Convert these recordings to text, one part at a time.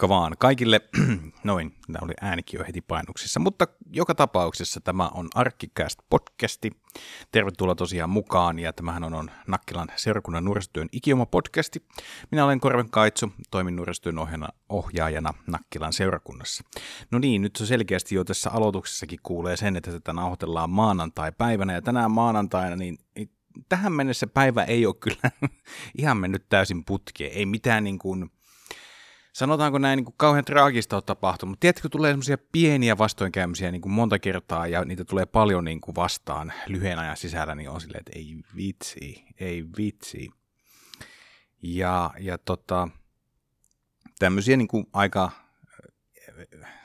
Moikka vaan kaikille. Noin, tämä oli äänikin jo heti painuksissa, mutta joka tapauksessa tämä on Arkkicast podcasti. Tervetuloa tosiaan mukaan ja tämähän on, on Nakkilan seurakunnan nuorisotyön ikioma podcasti. Minä olen Korven Kaitsu, toimin nuorisotyön ohjaajana Nakkilan seurakunnassa. No niin, nyt se selkeästi jo tässä aloituksessakin kuulee sen, että tätä nauhoitellaan maanantai-päivänä ja tänään maanantaina niin tähän mennessä päivä ei ole kyllä ihan mennyt täysin putkeen. Ei mitään niin kuin, sanotaanko näin niin kuin kauhean traagista on tapahtunut, mutta tiedätkö, tulee semmoisia pieniä vastoinkäymisiä niin kuin monta kertaa ja niitä tulee paljon niin kuin vastaan lyhyen ajan sisällä, niin on silleen, että ei vitsi, ei vitsi. Ja, ja tota, tämmöisiä niin kuin aika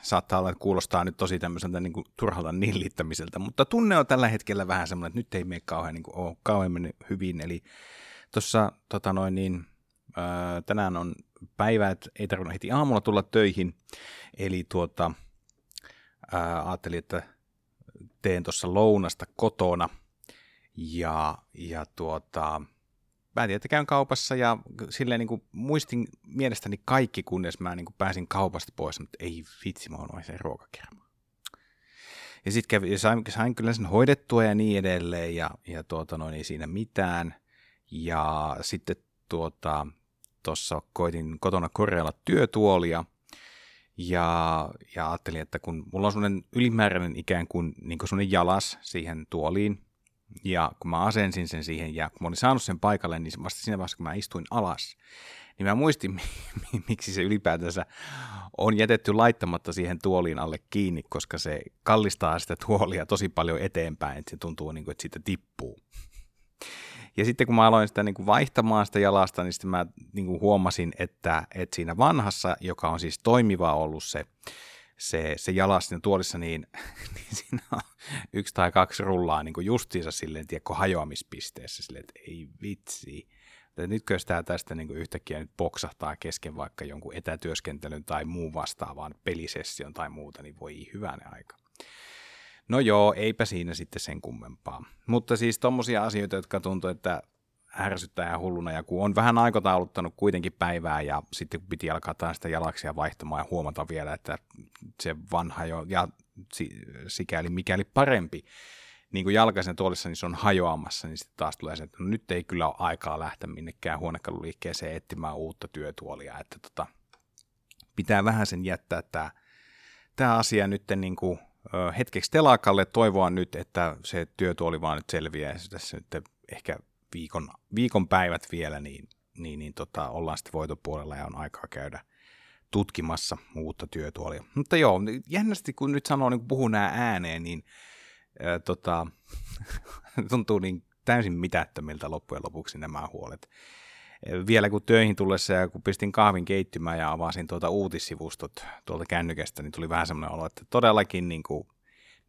saattaa olla, että kuulostaa nyt tosi tämmöiseltä niin kuin turhalta nillittämiseltä, mutta tunne on tällä hetkellä vähän semmoinen, että nyt ei mene kauhean, niin kuin, ole kauhean mennyt hyvin, eli tuossa tota noin niin, ää, tänään on päivä, että ei tarvinnut heti aamulla tulla töihin, eli tuota, ää, ajattelin, että teen tuossa lounasta kotona, ja, ja tuota, päätin, että käyn kaupassa ja silleen niin kuin muistin mielestäni kaikki, kunnes mä niin kuin pääsin kaupasta pois, mutta ei vitsi, mä oon sen ruokakerma. Ja sitten sain, sain kyllä sen hoidettua ja niin edelleen ja, ja tuota, noin, ei siinä mitään. Ja sitten tuota, tuossa koitin kotona korjailla työtuolia ja, ja ajattelin, että kun mulla on sellainen ylimääräinen ikään kuin, niin kuin sellainen jalas siihen tuoliin, ja kun mä asensin sen siihen ja kun mä olin saanut sen paikalle, niin vasta siinä vaiheessa, kun mä istuin alas, niin mä muistin, miksi se ylipäätänsä on jätetty laittamatta siihen tuoliin alle kiinni, koska se kallistaa sitä tuolia tosi paljon eteenpäin, että se tuntuu niin kuin, että siitä tippuu. Ja sitten kun mä aloin sitä niin kuin vaihtamaan sitä jalasta, niin sitten mä niin kuin huomasin, että, että siinä vanhassa, joka on siis toimiva ollut se se, se jalas siinä tuolissa, niin, niin siinä on yksi tai kaksi rullaa niin kuin justiinsa silleen, tiedätkö, hajoamispisteessä, silleen, että ei vitsi. Että nytkö sitä tästä niin kuin yhtäkkiä nyt boksahtaa kesken vaikka jonkun etätyöskentelyn tai muun vastaavaan pelisession tai muuta, niin voi hyvänä aika. No joo, eipä siinä sitten sen kummempaa. Mutta siis tommosia asioita, jotka tuntuu, että ärsyttää ja hulluna, ja kun on vähän aikatauluttanut kuitenkin päivää, ja sitten piti alkaa taas sitä jalaksia vaihtamaan ja huomata vielä, että se vanha jo, ja sikäli mikäli parempi, niin kuin jalkaisen tuolissa, niin se on hajoamassa, niin sitten taas tulee se, että no nyt ei kyllä ole aikaa lähteä minnekään huonekaluliikkeeseen etsimään uutta työtuolia, että tota, pitää vähän sen jättää tämä, tämä asia nyt niin kuin, hetkeksi telakalle, toivoa nyt, että se työtuoli vaan nyt selviää, ja tässä nyt ehkä viikon, viikon päivät vielä, niin, niin, niin tota, ollaan sitten voitopuolella ja on aikaa käydä tutkimassa uutta työtuolia. Mutta joo, jännästi kun nyt sanoo, niin kun puhuu nämä ääneen, niin ää, tota, tuntuu niin täysin mitättömiltä loppujen lopuksi nämä huolet. Vielä kun töihin tullessa ja kun pistin kahvin keittymään ja avasin tuota uutissivustot tuolta kännykästä, niin tuli vähän semmoinen olo, että todellakin niin, kuin,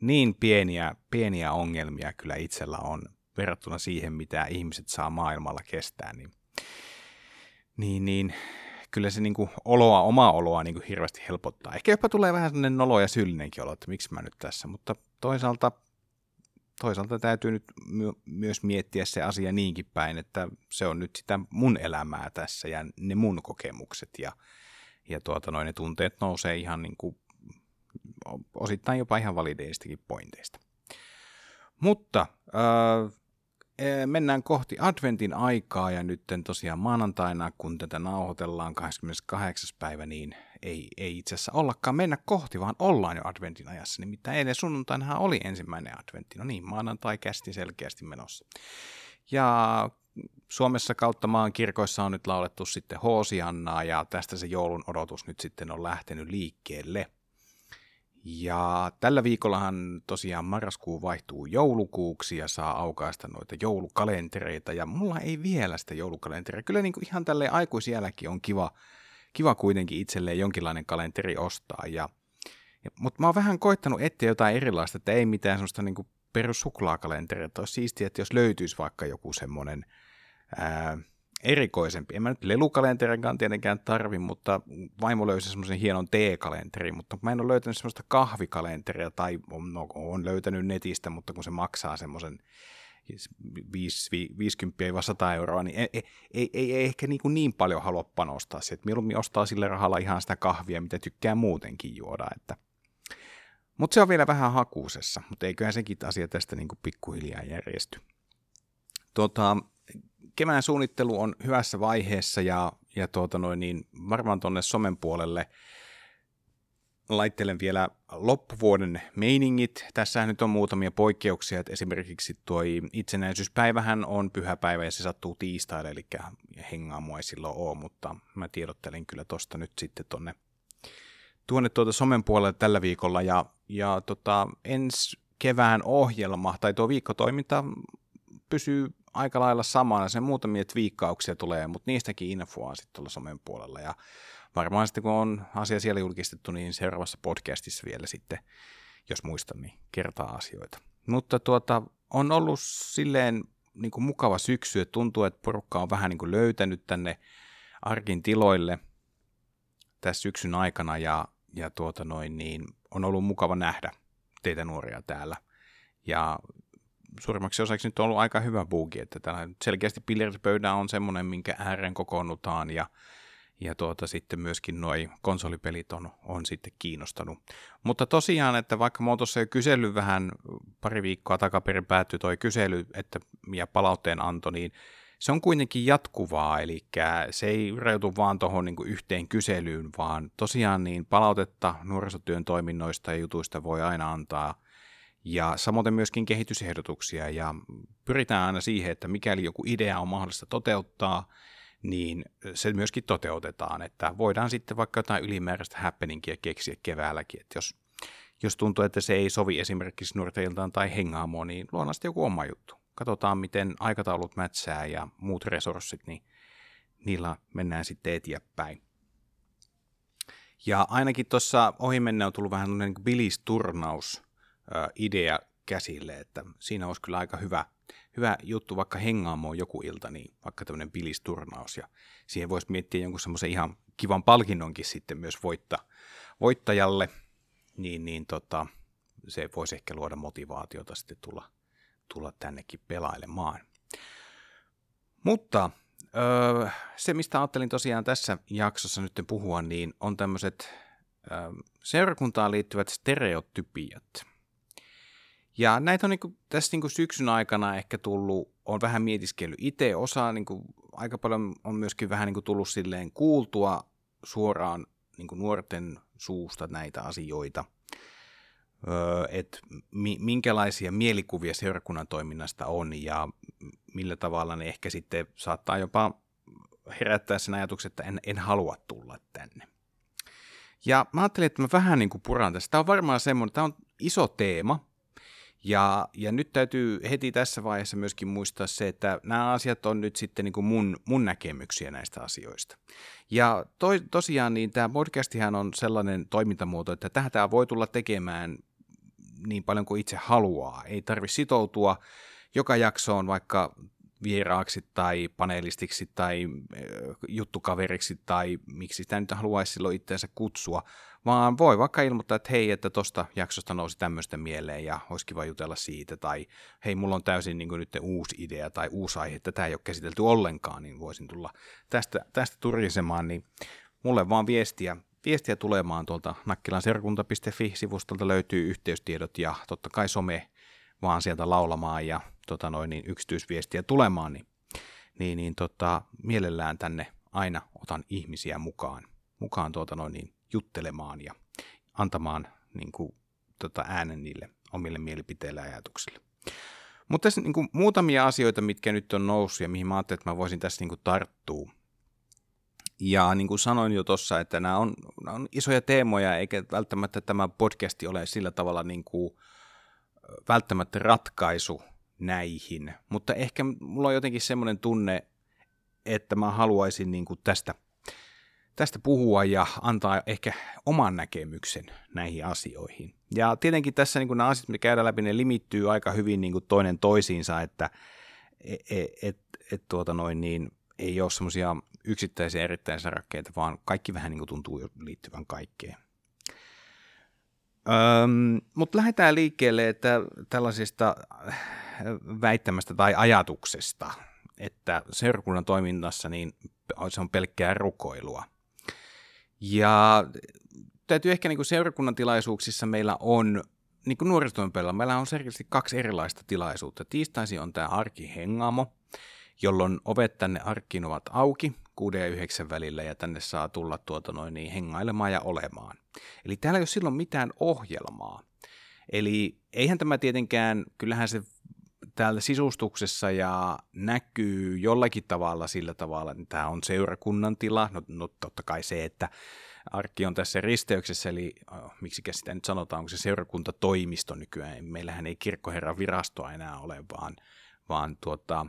niin pieniä, pieniä ongelmia kyllä itsellä on verrattuna siihen, mitä ihmiset saa maailmalla kestää, niin, niin, niin kyllä se niin kuin oloa, omaa oloa niin kuin hirveästi helpottaa. Ehkä jopa tulee vähän sellainen nolo ja syllinenkin olo, että miksi mä nyt tässä, mutta toisaalta, toisaalta täytyy nyt my- myös miettiä se asia niinkin päin, että se on nyt sitä mun elämää tässä ja ne mun kokemukset ja, ja tuota, noin ne tunteet nousee ihan niin kuin, osittain jopa ihan valideistakin pointeista. Mutta äh, mennään kohti adventin aikaa ja nyt tosiaan maanantaina, kun tätä nauhoitellaan 28. päivä, niin ei, ei itse asiassa ollakaan mennä kohti, vaan ollaan jo adventin ajassa. Nimittäin eilen sunnuntainahan oli ensimmäinen adventti. No niin, maanantai kästi selkeästi menossa. Ja Suomessa kautta maan kirkoissa on nyt laulettu sitten Hoosiannaa ja tästä se joulun odotus nyt sitten on lähtenyt liikkeelle – ja tällä viikollahan tosiaan marraskuu vaihtuu joulukuuksi ja saa aukaista noita joulukalentereita. Ja mulla ei vielä sitä joulukalenteria. Kyllä niin kuin ihan tälle aikuisielläkin on kiva, kiva kuitenkin itselleen jonkinlainen kalenteri ostaa. Ja, ja, mutta mä oon vähän koittanut etsiä jotain erilaista, että ei mitään semmoista niin kuin perussuklaakalenteria. Olisi siistiä, että jos löytyisi vaikka joku semmoinen... Ää, erikoisempi. En mä nyt lelukalenterinkaan tietenkään tarvi, mutta vaimo löysi semmoisen hienon T-kalenterin, mutta mä en ole löytänyt semmoista kahvikalenteria, tai on, no, on löytänyt netistä, mutta kun se maksaa semmoisen 50-100 euroa, niin ei, ei, ei, ei ehkä niin, kuin niin paljon halua panostaa että mieluummin ostaa sille rahalla ihan sitä kahvia, mitä tykkää muutenkin juoda, että mutta se on vielä vähän hakuusessa, mutta eiköhän sekin asia tästä niin kuin pikkuhiljaa järjesty. Tuota, kevään suunnittelu on hyvässä vaiheessa ja, ja tuota noin, niin varmaan tuonne somen puolelle laittelen vielä loppuvuoden meiningit. Tässä nyt on muutamia poikkeuksia, että esimerkiksi tuo itsenäisyyspäivähän on pyhäpäivä ja se sattuu tiistaille, eli hengaa mua ei silloin ole, mutta mä tiedottelen kyllä tosta nyt sitten tonne tuonne tuota somen puolelle tällä viikolla ja, ja tota, ensi kevään ohjelma tai tuo viikkotoiminta pysyy aika lailla samana. Sen muutamia viikkauksia tulee, mutta niistäkin infoa sitten tuolla somen puolella. Ja varmaan sitten kun on asia siellä julkistettu, niin seuraavassa podcastissa vielä sitten, jos muistan, niin kertaa asioita. Mutta tuota, on ollut silleen niin kuin mukava syksy, että tuntuu, että porukka on vähän niin kuin löytänyt tänne arkin tiloille tässä syksyn aikana ja, ja tuota noin, niin on ollut mukava nähdä teitä nuoria täällä. Ja suurimmaksi osaksi nyt on ollut aika hyvä buugi, että täällä selkeästi billardipöydä on semmoinen, minkä ääreen kokoonnutaan ja, ja tuota, sitten myöskin nuo konsolipelit on, on sitten kiinnostanut. Mutta tosiaan, että vaikka mä oon tuossa jo kysellyt vähän, pari viikkoa takaperin päättyi toi kysely että, ja palautteen anto, niin se on kuitenkin jatkuvaa, eli se ei rajoitu vaan tuohon niin yhteen kyselyyn, vaan tosiaan niin palautetta nuorisotyön toiminnoista ja jutuista voi aina antaa, ja samoin myöskin kehitysehdotuksia, ja pyritään aina siihen, että mikäli joku idea on mahdollista toteuttaa, niin se myöskin toteutetaan, että voidaan sitten vaikka jotain ylimääräistä happeningia keksiä keväälläkin, että jos, jos tuntuu, että se ei sovi esimerkiksi nuorteiltaan tai hengaamoon, niin luonnollisesti joku oma juttu. Katsotaan, miten aikataulut mätsää ja muut resurssit, niin niillä mennään sitten eteenpäin. Ja ainakin tuossa ohimenne on tullut vähän niin bilisturnaus idea käsille, että siinä olisi kyllä aika hyvä, hyvä juttu, vaikka hengaamoon joku ilta, niin vaikka tämmöinen bilisturnaus, ja siihen voisi miettiä jonkun semmoisen ihan kivan palkinnonkin sitten myös voitta, voittajalle, niin, niin tota, se voisi ehkä luoda motivaatiota sitten tulla tulla tännekin pelailemaan. Mutta öö, se, mistä ajattelin tosiaan tässä jaksossa nyt puhua, niin on tämmöiset öö, seurakuntaan liittyvät stereotypiat. Ja näitä on niin tässä niin syksyn aikana ehkä tullut, on vähän mietiskellyt itse, osa niin kuin, aika paljon on myöskin vähän niin tullut silleen kuultua suoraan niin nuorten suusta näitä asioita – että minkälaisia mielikuvia seurakunnan toiminnasta on ja millä tavalla ne ehkä sitten saattaa jopa herättää sen ajatuksen, että en, en halua tulla tänne. Ja mä ajattelin, että mä vähän niin kuin puran tästä. Tämä on varmaan semmoinen, tämä on iso teema, ja, ja nyt täytyy heti tässä vaiheessa myöskin muistaa se, että nämä asiat on nyt sitten niin kuin mun, mun näkemyksiä näistä asioista. Ja to, tosiaan niin tämä podcastihan on sellainen toimintamuoto, että tähän tämä voi tulla tekemään niin paljon kuin itse haluaa. Ei tarvi sitoutua joka jaksoon vaikka vieraaksi tai panelistiksi tai juttukaveriksi tai miksi sitä nyt haluaisi silloin itseensä kutsua, vaan voi vaikka ilmoittaa, että hei, että tosta jaksosta nousi tämmöistä mieleen ja olisi kiva jutella siitä, tai hei, mulla on täysin niin nyt uusi idea tai uusi aihe, että tämä ei ole käsitelty ollenkaan, niin voisin tulla tästä, tästä turisemaan, niin mulle vaan viestiä viestiä tulemaan tuolta nakkilanserkunta.fi-sivustolta löytyy yhteystiedot ja totta kai some vaan sieltä laulamaan ja tota noin, niin yksityisviestiä tulemaan, niin, niin, niin tota, mielellään tänne aina otan ihmisiä mukaan, mukaan tuota noin, niin juttelemaan ja antamaan niin kuin, tota, äänen niille omille mielipiteille ja ajatuksille. Mutta tässä niin kuin, muutamia asioita, mitkä nyt on noussut ja mihin mä ajattelin, että mä voisin tässä niin kuin, tarttua. Ja niin kuin sanoin jo tuossa, että nämä on, nämä on isoja teemoja, eikä välttämättä tämä podcasti ole sillä tavalla niin kuin välttämättä ratkaisu näihin. Mutta ehkä mulla on jotenkin semmoinen tunne, että mä haluaisin niin kuin tästä, tästä puhua ja antaa ehkä oman näkemyksen näihin asioihin. Ja tietenkin tässä niin kuin nämä asiat, mitä käydään läpi, ne limittyy aika hyvin niin kuin toinen toisiinsa, että et, et, et, et tuota noin, niin ei ole semmoisia yksittäisiä erittäin sarakkeita, vaan kaikki vähän niin kuin tuntuu liittyvän kaikkeen. Mutta lähdetään liikkeelle, että tällaisista väittämästä tai ajatuksesta, että seurakunnan toiminnassa niin se on pelkkää rukoilua. Ja täytyy ehkä niin kuin seurakunnan tilaisuuksissa meillä on, niin kuin nuorisotyön meillä on selkeästi kaksi erilaista tilaisuutta. Tiistaisi on tämä arkihengamo, jolloin ovet tänne arkkiin ovat auki 6 ja 9 välillä ja tänne saa tulla tuota noin niin hengailemaan ja olemaan. Eli täällä ei ole silloin mitään ohjelmaa. Eli eihän tämä tietenkään, kyllähän se täällä sisustuksessa ja näkyy jollakin tavalla sillä tavalla, että tämä on seurakunnan tila. No, no totta kai se, että arkki on tässä risteyksessä, eli oh, miksi sitä nyt sanotaan, onko se seurakuntatoimisto nykyään. Meillähän ei kirkkoherran virastoa enää ole, vaan, vaan tuota,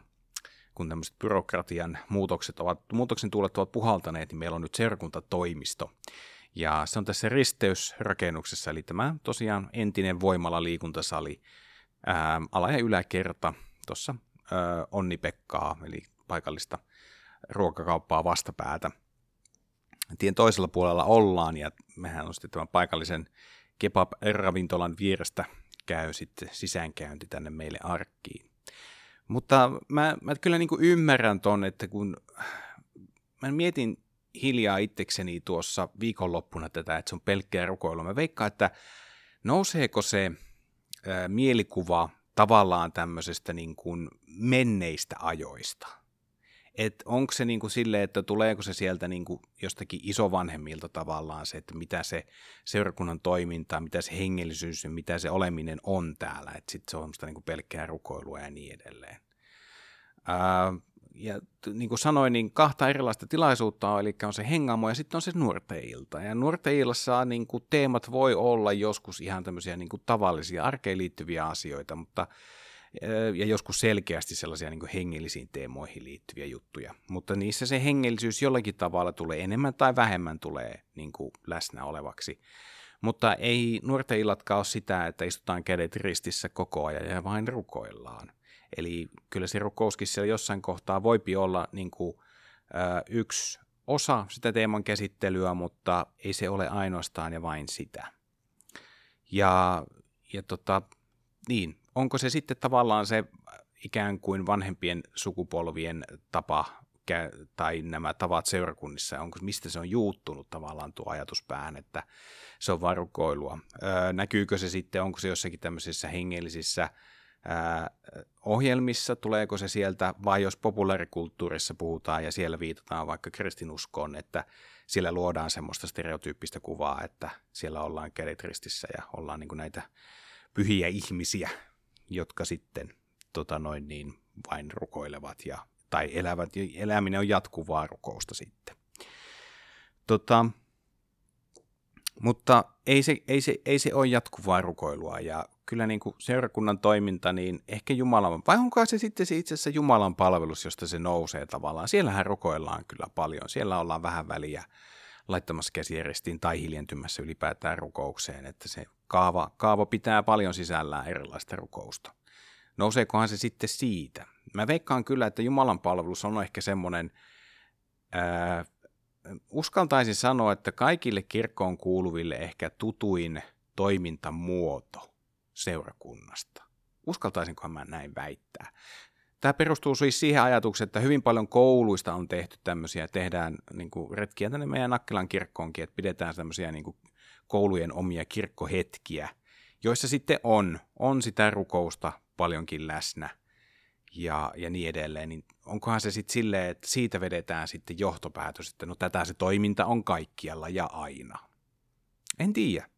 kun tämmöiset byrokratian muutokset ovat, muutoksen tuulet ovat puhaltaneet, niin meillä on nyt seurakuntatoimisto. Ja se on tässä risteysrakennuksessa, eli tämä tosiaan entinen voimala liikuntasali, ää, ala- ja yläkerta tuossa Onni Pekkaa, eli paikallista ruokakauppaa vastapäätä. Tien toisella puolella ollaan, ja mehän on sitten tämän paikallisen kebab-ravintolan vierestä käy sitten sisäänkäynti tänne meille arkkiin. Mutta mä, mä kyllä niin kuin ymmärrän ton, että kun mä mietin hiljaa itsekseni tuossa viikonloppuna tätä, että se on pelkkää rukoilua. Mä veikkaan, että nouseeko se mielikuva tavallaan tämmöisestä niin kuin menneistä ajoista. Et onko se niin kuin silleen, että tuleeko se sieltä niin kuin jostakin isovanhemmilta tavallaan se, että mitä se seurakunnan toiminta, mitä se hengellisyys ja mitä se oleminen on täällä, että sitten se on sitä niin kuin pelkkää rukoilua ja niin edelleen. Ää, ja niin kuin sanoin, niin kahta erilaista tilaisuutta on, eli on se hengamo ja sitten on se nuorteilta. Ja nuorteilassa niin kuin teemat voi olla joskus ihan tämmöisiä niin kuin tavallisia arkeen liittyviä asioita, mutta ja joskus selkeästi sellaisia niin hengellisiin teemoihin liittyviä juttuja. Mutta niissä se hengellisyys jollakin tavalla tulee enemmän tai vähemmän tulee niin kuin läsnä olevaksi. Mutta ei nuorten illatkaan ole sitä, että istutaan kädet ristissä koko ajan ja vain rukoillaan. Eli kyllä se rukouskin siellä jossain kohtaa voipi olla niin kuin, ö, yksi osa sitä teeman käsittelyä, mutta ei se ole ainoastaan ja vain sitä. Ja, ja tota, niin, onko se sitten tavallaan se ikään kuin vanhempien sukupolvien tapa tai nämä tavat seurakunnissa, onko, mistä se on juuttunut tavallaan tuo ajatuspään, että se on vain rukoilua. Öö, näkyykö se sitten, onko se jossakin tämmöisissä hengellisissä ohjelmissa, tuleeko se sieltä, vai jos populaarikulttuurissa puhutaan ja siellä viitataan vaikka kristinuskoon, että siellä luodaan semmoista stereotyyppistä kuvaa, että siellä ollaan kädet ristissä ja ollaan niin näitä pyhiä ihmisiä, jotka sitten tota noin niin, vain rukoilevat ja, tai elävät, eläminen on jatkuvaa rukousta sitten. Tota, mutta ei se, ei, se, ei se ole jatkuvaa rukoilua ja kyllä niin kuin seurakunnan toiminta, niin ehkä Jumalan, vai onko se sitten se itse asiassa Jumalan palvelus, josta se nousee tavallaan. Siellähän rukoillaan kyllä paljon. Siellä ollaan vähän väliä laittamassa käsijärjestiin tai hiljentymässä ylipäätään rukoukseen, että se kaava, kaava pitää paljon sisällään erilaista rukousta. Nouseekohan se sitten siitä? Mä veikkaan kyllä, että Jumalan palvelus on ehkä semmoinen, uskaltaisin sanoa, että kaikille kirkkoon kuuluville ehkä tutuin toimintamuoto seurakunnasta. Uskaltaisinkohan mä näin väittää? Tämä perustuu siis siihen ajatukseen, että hyvin paljon kouluista on tehty tämmöisiä, tehdään niin kuin retkiä tänne meidän Nakkilan kirkkoonkin, että pidetään tämmöisiä niin kuin koulujen omia kirkkohetkiä, joissa sitten on, on sitä rukousta paljonkin läsnä ja, ja niin edelleen, niin onkohan se sitten silleen, että siitä vedetään sitten johtopäätös, että no tätä se toiminta on kaikkialla ja aina. En tiedä.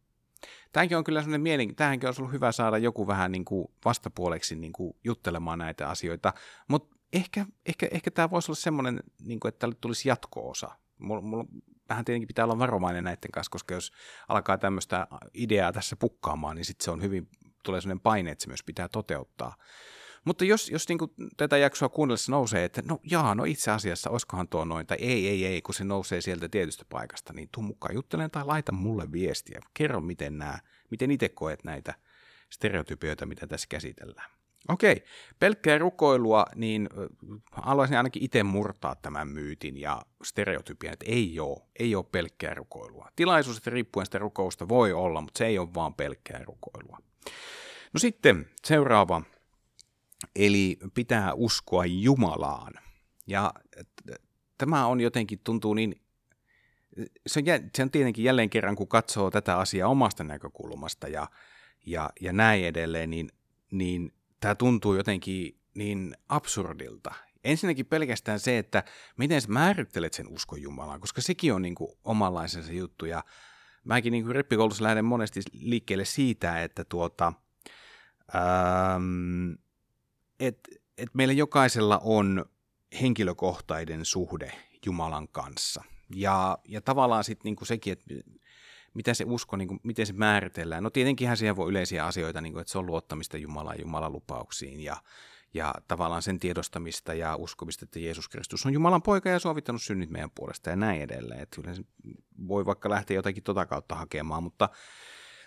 Tämäkin on kyllä sellainen mielen, tähänkin olisi ollut hyvä saada joku vähän niin kuin vastapuoleksi niin kuin juttelemaan näitä asioita, mutta ehkä, ehkä, ehkä tämä voisi olla semmoinen, niin kuin, että tälle tulisi jatko-osa. Mulla, mulla vähän tietenkin pitää olla varovainen näiden kanssa, koska jos alkaa tämmöistä ideaa tässä pukkaamaan, niin sitten se on hyvin, tulee sellainen paine, että se myös pitää toteuttaa. Mutta jos, jos niin kuin tätä jaksoa kuunnellessa nousee, että no jaa, no itse asiassa, olisikohan tuo noin, tai ei, ei, ei, kun se nousee sieltä tietystä paikasta, niin tuu mukaan juttelen tai laita mulle viestiä. Kerro, miten, nämä, miten itse koet näitä stereotypioita, mitä tässä käsitellään. Okei, pelkkää rukoilua, niin haluaisin ainakin itse murtaa tämän myytin ja stereotypian, että ei ole, ei ole pelkkää rukoilua. Tilaisuudesta riippuen sitä rukousta voi olla, mutta se ei ole vaan pelkkää rukoilua. No sitten seuraava Eli pitää uskoa Jumalaan. Ja tämä on jotenkin, tuntuu niin, se on, se on tietenkin jälleen kerran, kun katsoo tätä asiaa omasta näkökulmasta ja, ja, ja näin edelleen, niin, niin tämä tuntuu jotenkin niin absurdilta. Ensinnäkin pelkästään se, että miten sä määrittelet sen uskon Jumalaan, koska sekin on niin kuin omanlaisensa juttu. Ja mäkin niin rippikoulussa lähden monesti liikkeelle siitä, että tuota, ähm, et, et meillä jokaisella on henkilökohtainen suhde Jumalan kanssa. Ja, ja tavallaan sitten niinku sekin, että mitä se usko, niinku, miten se määritellään. No tietenkinhän siihen voi yleisiä asioita, niinku, että se on luottamista Jumalaan, Jumalan lupauksiin ja, ja tavallaan sen tiedostamista ja uskomista, että Jeesus Kristus on Jumalan poika ja sovittanut synnit meidän puolesta ja näin edelleen. Että kyllä se voi vaikka lähteä jotakin tota kautta hakemaan, mutta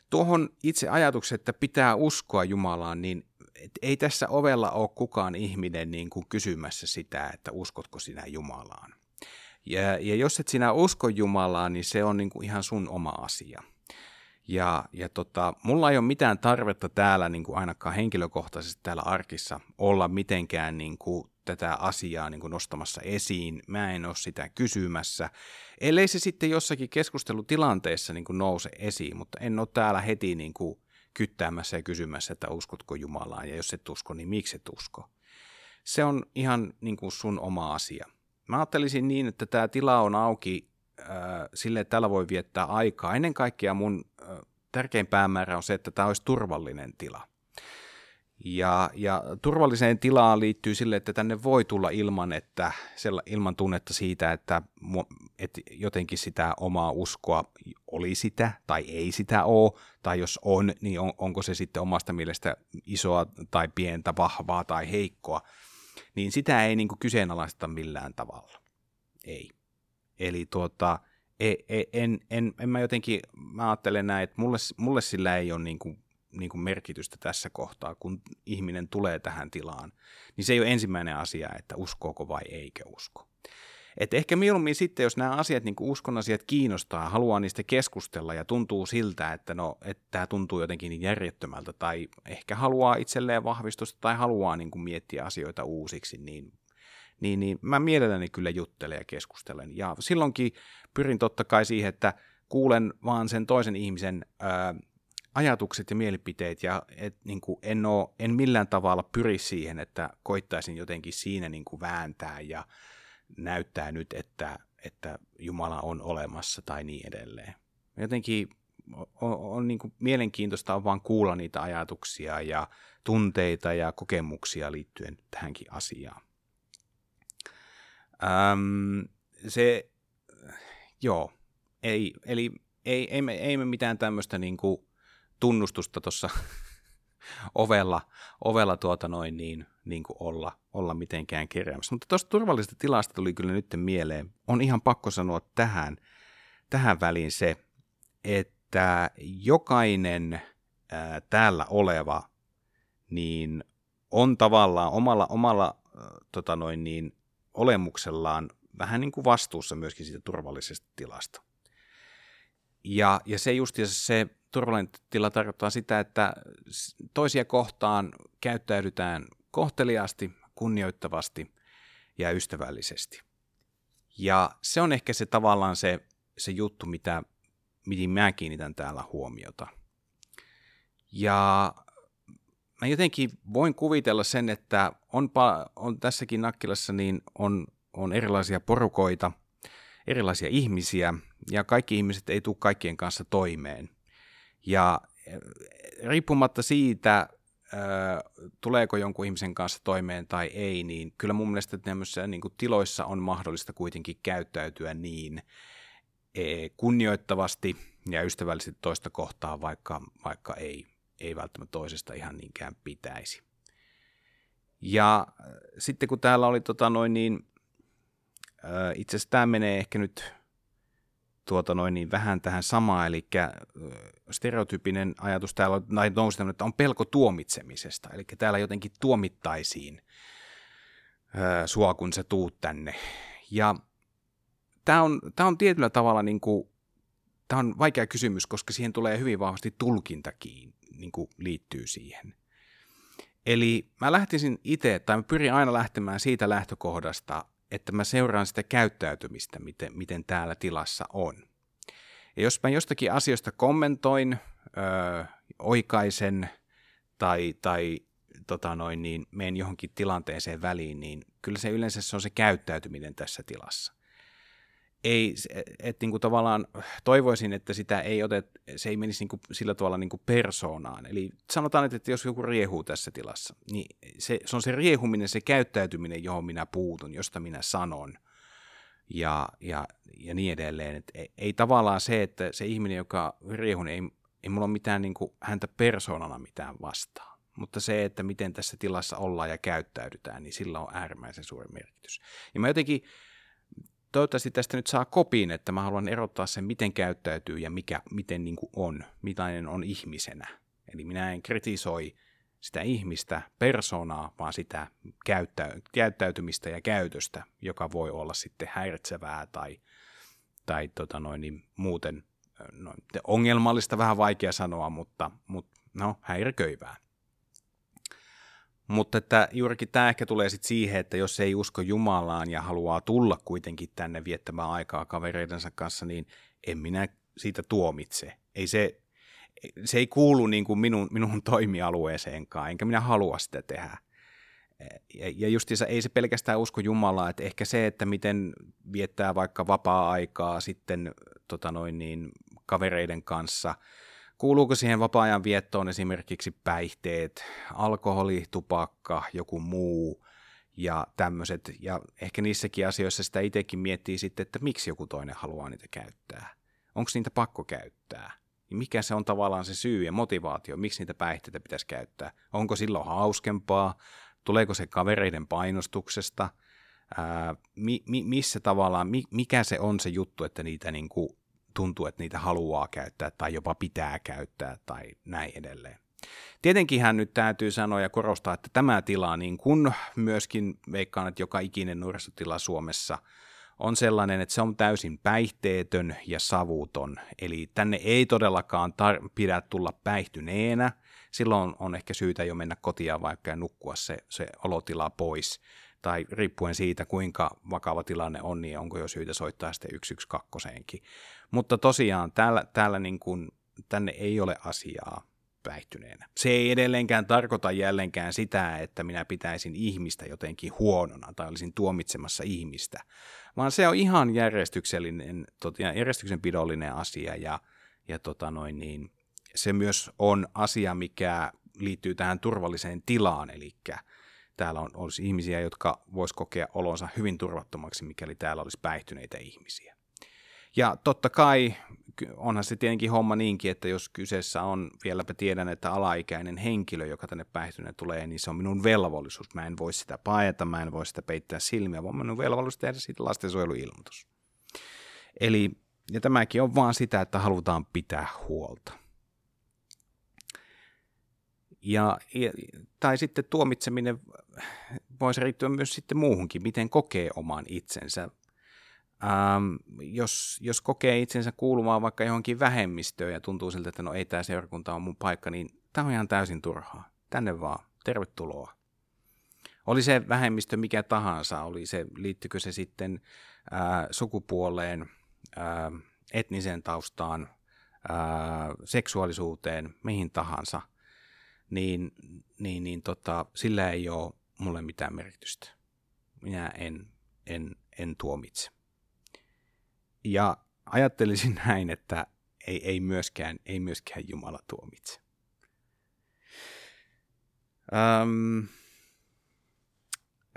tuohon itse ajatukseen, että pitää uskoa Jumalaan, niin et ei tässä ovella ole kukaan ihminen niin kuin kysymässä sitä, että uskotko sinä Jumalaan. Ja, ja jos et sinä usko Jumalaan, niin se on niin kuin ihan sun oma asia. Ja, ja tota, mulla ei ole mitään tarvetta täällä niin kuin ainakaan henkilökohtaisesti täällä arkissa olla mitenkään niin kuin tätä asiaa niin kuin nostamassa esiin. Mä en ole sitä kysymässä, ellei se sitten jossakin keskustelutilanteessa niin kuin nouse esiin, mutta en ole täällä heti niin kuin kyttäämässä ja kysymässä, että uskotko Jumalaan, ja jos et usko, niin miksi et usko. Se on ihan niin kuin sun oma asia. Mä ajattelisin niin, että tämä tila on auki äh, sille, että täällä voi viettää aikaa. Ennen kaikkea mun äh, tärkein päämäärä on se, että tämä olisi turvallinen tila. Ja, ja turvalliseen tilaan liittyy sille, että tänne voi tulla ilman, että, ilman tunnetta siitä, että, että jotenkin sitä omaa uskoa oli sitä tai ei sitä ole, tai jos on, niin on, onko se sitten omasta mielestä isoa tai pientä, vahvaa tai heikkoa, niin sitä ei niin kuin kyseenalaista millään tavalla. Ei. Eli tuota, en, en, en, en mä jotenkin, mä ajattelen näin, että mulle, mulle sillä ei ole niin kuin niin kuin merkitystä tässä kohtaa, kun ihminen tulee tähän tilaan, niin se ei ole ensimmäinen asia, että uskooko vai eikö usko. Et ehkä mieluummin sitten, jos nämä asiat, niin uskon asiat kiinnostaa, haluaa niistä keskustella ja tuntuu siltä, että no, että tämä tuntuu jotenkin niin järjettömältä tai ehkä haluaa itselleen vahvistusta tai haluaa niin kuin miettiä asioita uusiksi, niin, niin, niin mä mielelläni kyllä juttelen ja keskustelen. Ja silloinkin pyrin totta kai siihen, että kuulen vaan sen toisen ihmisen ää, ajatukset ja mielipiteet ja et, niin kuin en, oo, en millään tavalla pyri siihen, että koittaisin jotenkin siinä niin kuin vääntää ja näyttää nyt, että, että Jumala on olemassa tai niin edelleen. Jotenkin on, on niin kuin mielenkiintoista on vaan kuulla niitä ajatuksia ja tunteita ja kokemuksia liittyen tähänkin asiaan. Öm, se, joo, ei, eli ei, ei, me, ei me mitään tämmöistä niin kuin tunnustusta tuossa ovella, ovella tuota noin niin, niin kuin olla, olla mitenkään keräämässä. Mutta tuosta turvallisesta tilasta tuli kyllä nyt mieleen. On ihan pakko sanoa tähän, tähän väliin se, että jokainen ää, täällä oleva niin on tavallaan omalla, omalla tota noin niin, olemuksellaan vähän niin kuin vastuussa myöskin siitä turvallisesta tilasta. Ja, ja se justiinsa se turvallinen tila tarkoittaa sitä, että toisia kohtaan käyttäydytään kohteliaasti, kunnioittavasti ja ystävällisesti. Ja se on ehkä se tavallaan se, se juttu, mitä, mihin mä kiinnitän täällä huomiota. Ja mä jotenkin voin kuvitella sen, että on, on tässäkin Nakkilassa niin on, on erilaisia porukoita, erilaisia ihmisiä, ja kaikki ihmiset ei tule kaikkien kanssa toimeen. Ja eh, riippumatta siitä, tuleeko jonkun ihmisen kanssa toimeen tai ei, niin kyllä mun mielestä tämmöisissä niin kuin tiloissa on mahdollista kuitenkin käyttäytyä niin e, kunnioittavasti ja ystävällisesti toista kohtaa, vaikka, vaikka ei, ei välttämättä toisesta ihan niinkään pitäisi. Ja sitten kun täällä oli tota noin niin, itse asiassa tämä menee ehkä nyt tuota noin, niin vähän tähän samaan, eli stereotyypinen ajatus täällä on, nousi että on pelko tuomitsemisesta, eli täällä jotenkin tuomittaisiin ö, sua, kun sä tuut tänne. Ja tämä on, tää on tietyllä tavalla niin kuin, tämä on vaikea kysymys, koska siihen tulee hyvin vahvasti tulkintakin niin kuin liittyy siihen. Eli mä lähtisin itse, tai mä pyrin aina lähtemään siitä lähtökohdasta, että mä seuraan sitä käyttäytymistä, miten, miten täällä tilassa on. Ja jos mä jostakin asioista kommentoin, öö, oikaisen tai, tai tota noin, niin menen johonkin tilanteeseen väliin, niin kyllä se yleensä se on se käyttäytyminen tässä tilassa ei, että niin kuin tavallaan toivoisin, että sitä ei otet, se ei menisi niin kuin sillä tavalla niin kuin persoonaan. Eli sanotaan, että jos joku riehuu tässä tilassa, niin se, se on se riehuminen, se käyttäytyminen, johon minä puutun, josta minä sanon ja, ja, ja niin edelleen. Et ei, ei tavallaan se, että se ihminen, joka riehuu, niin ei, ei mulla ole mitään niin kuin häntä persoonana mitään vastaan. Mutta se, että miten tässä tilassa ollaan ja käyttäydytään, niin sillä on äärimmäisen suuri merkitys. Ja mä jotenkin toivottavasti tästä nyt saa kopin, että mä haluan erottaa sen, miten käyttäytyy ja mikä, miten niin kuin on, millainen on ihmisenä. Eli minä en kritisoi sitä ihmistä, persoonaa, vaan sitä käyttä, käyttäytymistä ja käytöstä, joka voi olla sitten häiritsevää tai, tai tota noin, niin muuten no, ongelmallista, vähän vaikea sanoa, mutta, mutta no, häiriköivää. Mutta että juurikin tämä ehkä tulee sitten siihen, että jos ei usko Jumalaan ja haluaa tulla kuitenkin tänne viettämään aikaa kavereidensa kanssa, niin en minä siitä tuomitse. Ei se, se ei kuulu niin kuin minun, minun toimialueeseenkaan, enkä minä halua sitä tehdä. Ja, ja justiinsa ei se pelkästään usko Jumalaa, että ehkä se, että miten viettää vaikka vapaa-aikaa sitten tota noin niin, kavereiden kanssa – Kuuluuko siihen vapaa-ajan viettoon esimerkiksi päihteet, alkoholi, tupakka, joku muu ja tämmöiset. Ja ehkä niissäkin asioissa sitä itsekin miettii sitten, että miksi joku toinen haluaa niitä käyttää. Onko niitä pakko käyttää? Mikä se on tavallaan se syy ja motivaatio, miksi niitä päihteitä pitäisi käyttää? Onko silloin hauskempaa? Tuleeko se kavereiden painostuksesta? Ää, mi, mi, missä tavallaan, mi, mikä se on se juttu, että niitä niin kuin tuntuu, että niitä haluaa käyttää tai jopa pitää käyttää tai näin edelleen. Tietenkinhän nyt täytyy sanoa ja korostaa, että tämä tila, niin kuin myöskin veikkaan, että joka ikinen nuorisotila Suomessa on sellainen, että se on täysin päihteetön ja savuton. Eli tänne ei todellakaan tar- pidä tulla päihtyneenä. Silloin on ehkä syytä jo mennä kotiin vaikka ja nukkua se, se olotila pois tai riippuen siitä, kuinka vakava tilanne on, niin onko jo syytä soittaa sitten 112. Mutta tosiaan täällä, täällä niin kuin, tänne ei ole asiaa päihtyneenä. Se ei edelleenkään tarkoita jälleenkään sitä, että minä pitäisin ihmistä jotenkin huonona tai olisin tuomitsemassa ihmistä, vaan se on ihan järjestyksellinen, järjestyksenpidollinen asia ja, ja tota noin niin, se myös on asia, mikä liittyy tähän turvalliseen tilaan, eli täällä on, olisi ihmisiä, jotka vois kokea olonsa hyvin turvattomaksi, mikäli täällä olisi päihtyneitä ihmisiä. Ja totta kai onhan se tietenkin homma niinkin, että jos kyseessä on, vieläpä tiedän, että alaikäinen henkilö, joka tänne päihtyneen tulee, niin se on minun velvollisuus. Mä en voi sitä paeta, mä en voi sitä peittää silmiä, vaan minun velvollisuus tehdä siitä lastensuojeluilmoitus. Eli, ja tämäkin on vaan sitä, että halutaan pitää huolta. Ja, tai sitten tuomitseminen voisi riittyä myös sitten muuhunkin, miten kokee oman itsensä. Ähm, jos, jos kokee itsensä kuulumaan vaikka johonkin vähemmistöön ja tuntuu siltä, että no ei tämä seurakunta on mun paikka, niin tämä on ihan täysin turhaa. Tänne vaan. Tervetuloa. Oli se vähemmistö mikä tahansa, oli se, liittyykö se sitten ää, sukupuoleen, ää, etniseen taustaan, ää, seksuaalisuuteen, mihin tahansa – niin, niin, niin tota, sillä ei ole mulle mitään merkitystä. Minä en, en, en tuomitse. Ja ajattelisin näin, että ei, ei, myöskään, ei myöskään Jumala tuomitse. Öm,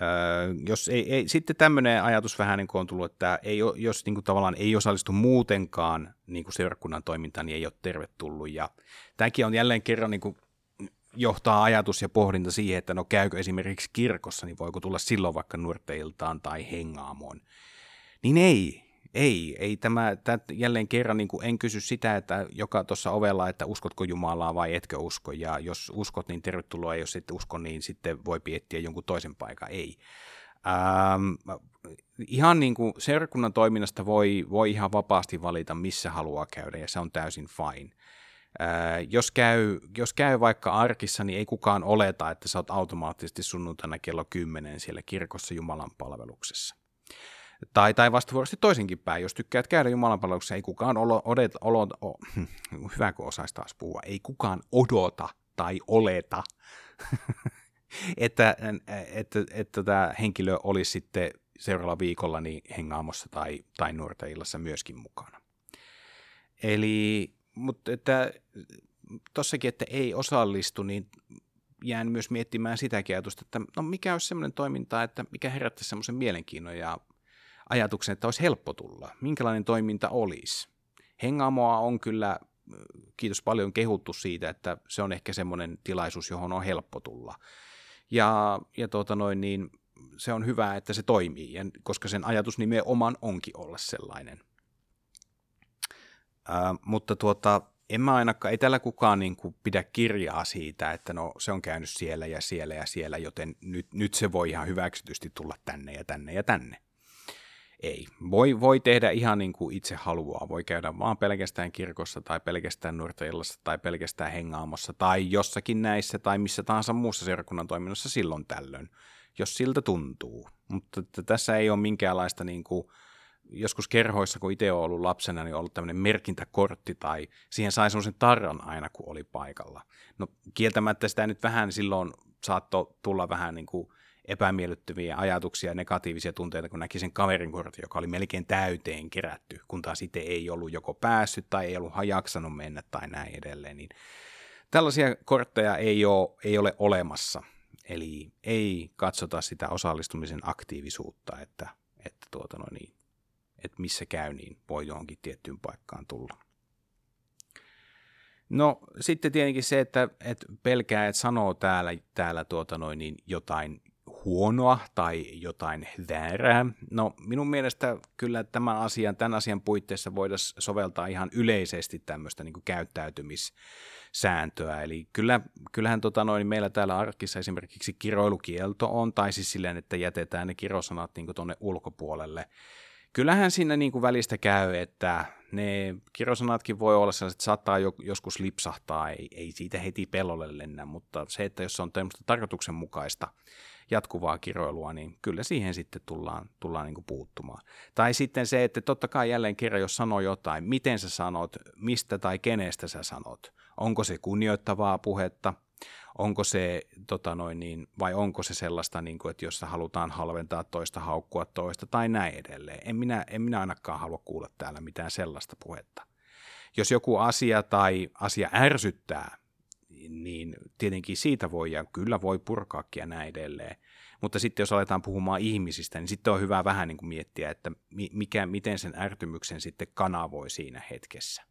öö, jos ei, ei, sitten tämmöinen ajatus vähän niin kuin on tullut, että ei, jos niin kuin tavallaan ei osallistu muutenkaan niin kuin seurakunnan toimintaan, niin ei ole tervetullut. Ja tämäkin on jälleen kerran niin kuin johtaa ajatus ja pohdinta siihen, että no käykö esimerkiksi kirkossa, niin voiko tulla silloin vaikka nuorteiltaan tai hengaamoon. Niin ei, ei, ei tämä, tämä jälleen kerran niin kuin en kysy sitä, että joka tuossa ovella, että uskotko Jumalaa vai etkö usko, ja jos uskot, niin tervetuloa, ja jos et usko, niin sitten voi piettiä jonkun toisen paikan, ei. Ähm, ihan niin kuin seurakunnan toiminnasta voi, voi ihan vapaasti valita, missä haluaa käydä, ja se on täysin fine. Jos, käy, jos käy vaikka arkissa, niin ei kukaan oleta, että sä oot automaattisesti sunnuntaina kello 10 siellä kirkossa Jumalan palveluksessa. Tai, tai vastavuorosti toisinkin päin, jos tykkäät käydä Jumalan palveluksessa, ei kukaan olo, odet, olo, o, hyvä kun osaisi taas puhua, ei kukaan odota tai oleta, että, että, että tämä henkilö olisi sitten seuraavalla viikolla niin hengaamossa tai, tai nuorten illassa myöskin mukana. Eli, mutta että tossakin, että ei osallistu, niin jään myös miettimään sitäkin ajatusta, että no mikä olisi semmoinen toiminta, että mikä herättäisi semmoisen mielenkiinnon ja ajatuksen, että olisi helppo tulla. Minkälainen toiminta olisi? Hengaamoa on kyllä, kiitos paljon, kehuttu siitä, että se on ehkä semmoinen tilaisuus, johon on helppo tulla. Ja, ja tuota noin, niin se on hyvä, että se toimii, koska sen ajatus nimenomaan onkin olla sellainen. Ää, mutta tuota, en mä ainakaan, ei täällä kukaan niin kuin pidä kirjaa siitä, että no se on käynyt siellä ja siellä ja siellä, joten nyt, nyt se voi ihan hyväksytysti tulla tänne ja tänne ja tänne. Ei. Voi, voi tehdä ihan niin kuin itse haluaa. Voi käydä vaan pelkästään kirkossa tai pelkästään nuorteillassa tai pelkästään hengaamossa tai jossakin näissä tai missä tahansa muussa seurakunnan toiminnassa silloin tällöin, jos siltä tuntuu. Mutta tässä ei ole minkäänlaista niin kuin, joskus kerhoissa, kun itse olen ollut lapsena, niin on ollut tämmöinen merkintäkortti tai siihen sai semmoisen tarran aina, kun oli paikalla. No kieltämättä sitä nyt vähän silloin saattoi tulla vähän niin kuin epämiellyttäviä ajatuksia ja negatiivisia tunteita, kun näki sen kaverin kortin, joka oli melkein täyteen kerätty, kun taas itse ei ollut joko päässyt tai ei ollut jaksanut mennä tai näin edelleen. Niin tällaisia kortteja ei ole, ei ole olemassa. Eli ei katsota sitä osallistumisen aktiivisuutta, että, että, tuota no niin, että missä käy, niin voi johonkin tiettyyn paikkaan tulla. No sitten tietenkin se, että, että pelkää, että sanoo täällä, täällä tuota noin, niin jotain huonoa tai jotain väärää. No minun mielestä kyllä tämän asian, tämän asian puitteissa voidaan soveltaa ihan yleisesti tämmöistä niin käyttäytymissääntöä. Eli kyllä, kyllähän tota noin, meillä täällä arkissa esimerkiksi kiroilukielto on, tai siis silleen, että jätetään ne kirosanat niin tuonne ulkopuolelle. Kyllähän siinä niin kuin välistä käy, että ne kirosanatkin voi olla sellaiset, että saattaa joskus lipsahtaa, ei, ei siitä heti pellolle lennä, mutta se, että jos se on tämmöistä tarkoituksenmukaista jatkuvaa kiroilua, niin kyllä siihen sitten tullaan, tullaan niin kuin puuttumaan. Tai sitten se, että totta kai jälleen kerran, jos sanoo jotain, miten sä sanot, mistä tai kenestä sä sanot, onko se kunnioittavaa puhetta, onko se, tota noin, niin, vai onko se sellaista, niin kuin, että jossa halutaan halventaa toista, haukkua toista tai näin edelleen. En minä, en minä ainakaan halua kuulla täällä mitään sellaista puhetta. Jos joku asia tai asia ärsyttää, niin tietenkin siitä voi ja kyllä voi purkaakin ja näin edelleen. Mutta sitten jos aletaan puhumaan ihmisistä, niin sitten on hyvä vähän niin kuin miettiä, että mikä, miten sen ärtymyksen sitten kanavoi siinä hetkessä.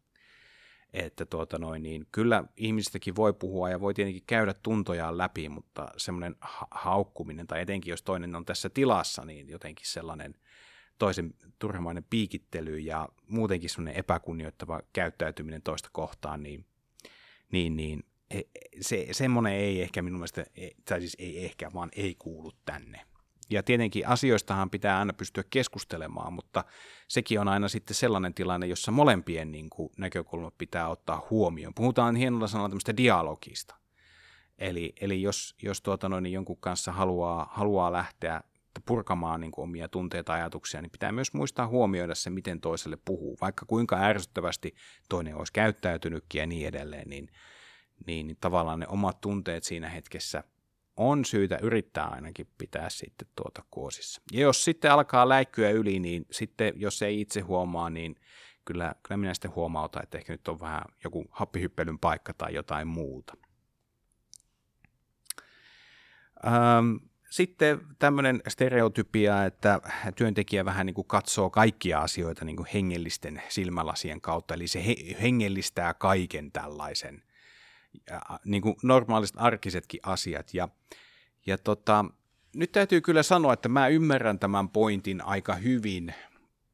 Että tuota noin, niin kyllä ihmisistäkin voi puhua ja voi tietenkin käydä tuntojaan läpi, mutta semmoinen ha- haukkuminen tai etenkin jos toinen on tässä tilassa, niin jotenkin sellainen toisen turhamainen piikittely ja muutenkin semmoinen epäkunnioittava käyttäytyminen toista kohtaan, niin, niin, niin E, se, semmoinen ei ehkä minun mielestä, e, tai siis ei ehkä, vaan ei kuulu tänne. Ja tietenkin asioistahan pitää aina pystyä keskustelemaan, mutta sekin on aina sitten sellainen tilanne, jossa molempien niin kuin, näkökulmat pitää ottaa huomioon. Puhutaan hienolla sanalla tämmöistä dialogista. Eli, eli jos, jos tuota noin, niin jonkun kanssa haluaa, haluaa lähteä purkamaan niin kuin omia tunteita ja ajatuksia, niin pitää myös muistaa huomioida se, miten toiselle puhuu. Vaikka kuinka ärsyttävästi toinen olisi käyttäytynytkin ja niin edelleen, niin niin, niin tavallaan ne omat tunteet siinä hetkessä on syytä yrittää ainakin pitää sitten tuota kuosissa. Ja jos sitten alkaa läikkyä yli, niin sitten jos ei itse huomaa, niin kyllä, kyllä minä sitten huomautan, että ehkä nyt on vähän joku happihyppelyn paikka tai jotain muuta. Ähm, sitten tämmöinen stereotypia, että työntekijä vähän niin kuin katsoo kaikkia asioita niin kuin hengellisten silmälasien kautta, eli se hengellistää kaiken tällaisen – ja, niin kuin normaaliset arkisetkin asiat. Ja, ja tota, nyt täytyy kyllä sanoa, että mä ymmärrän tämän pointin aika hyvin,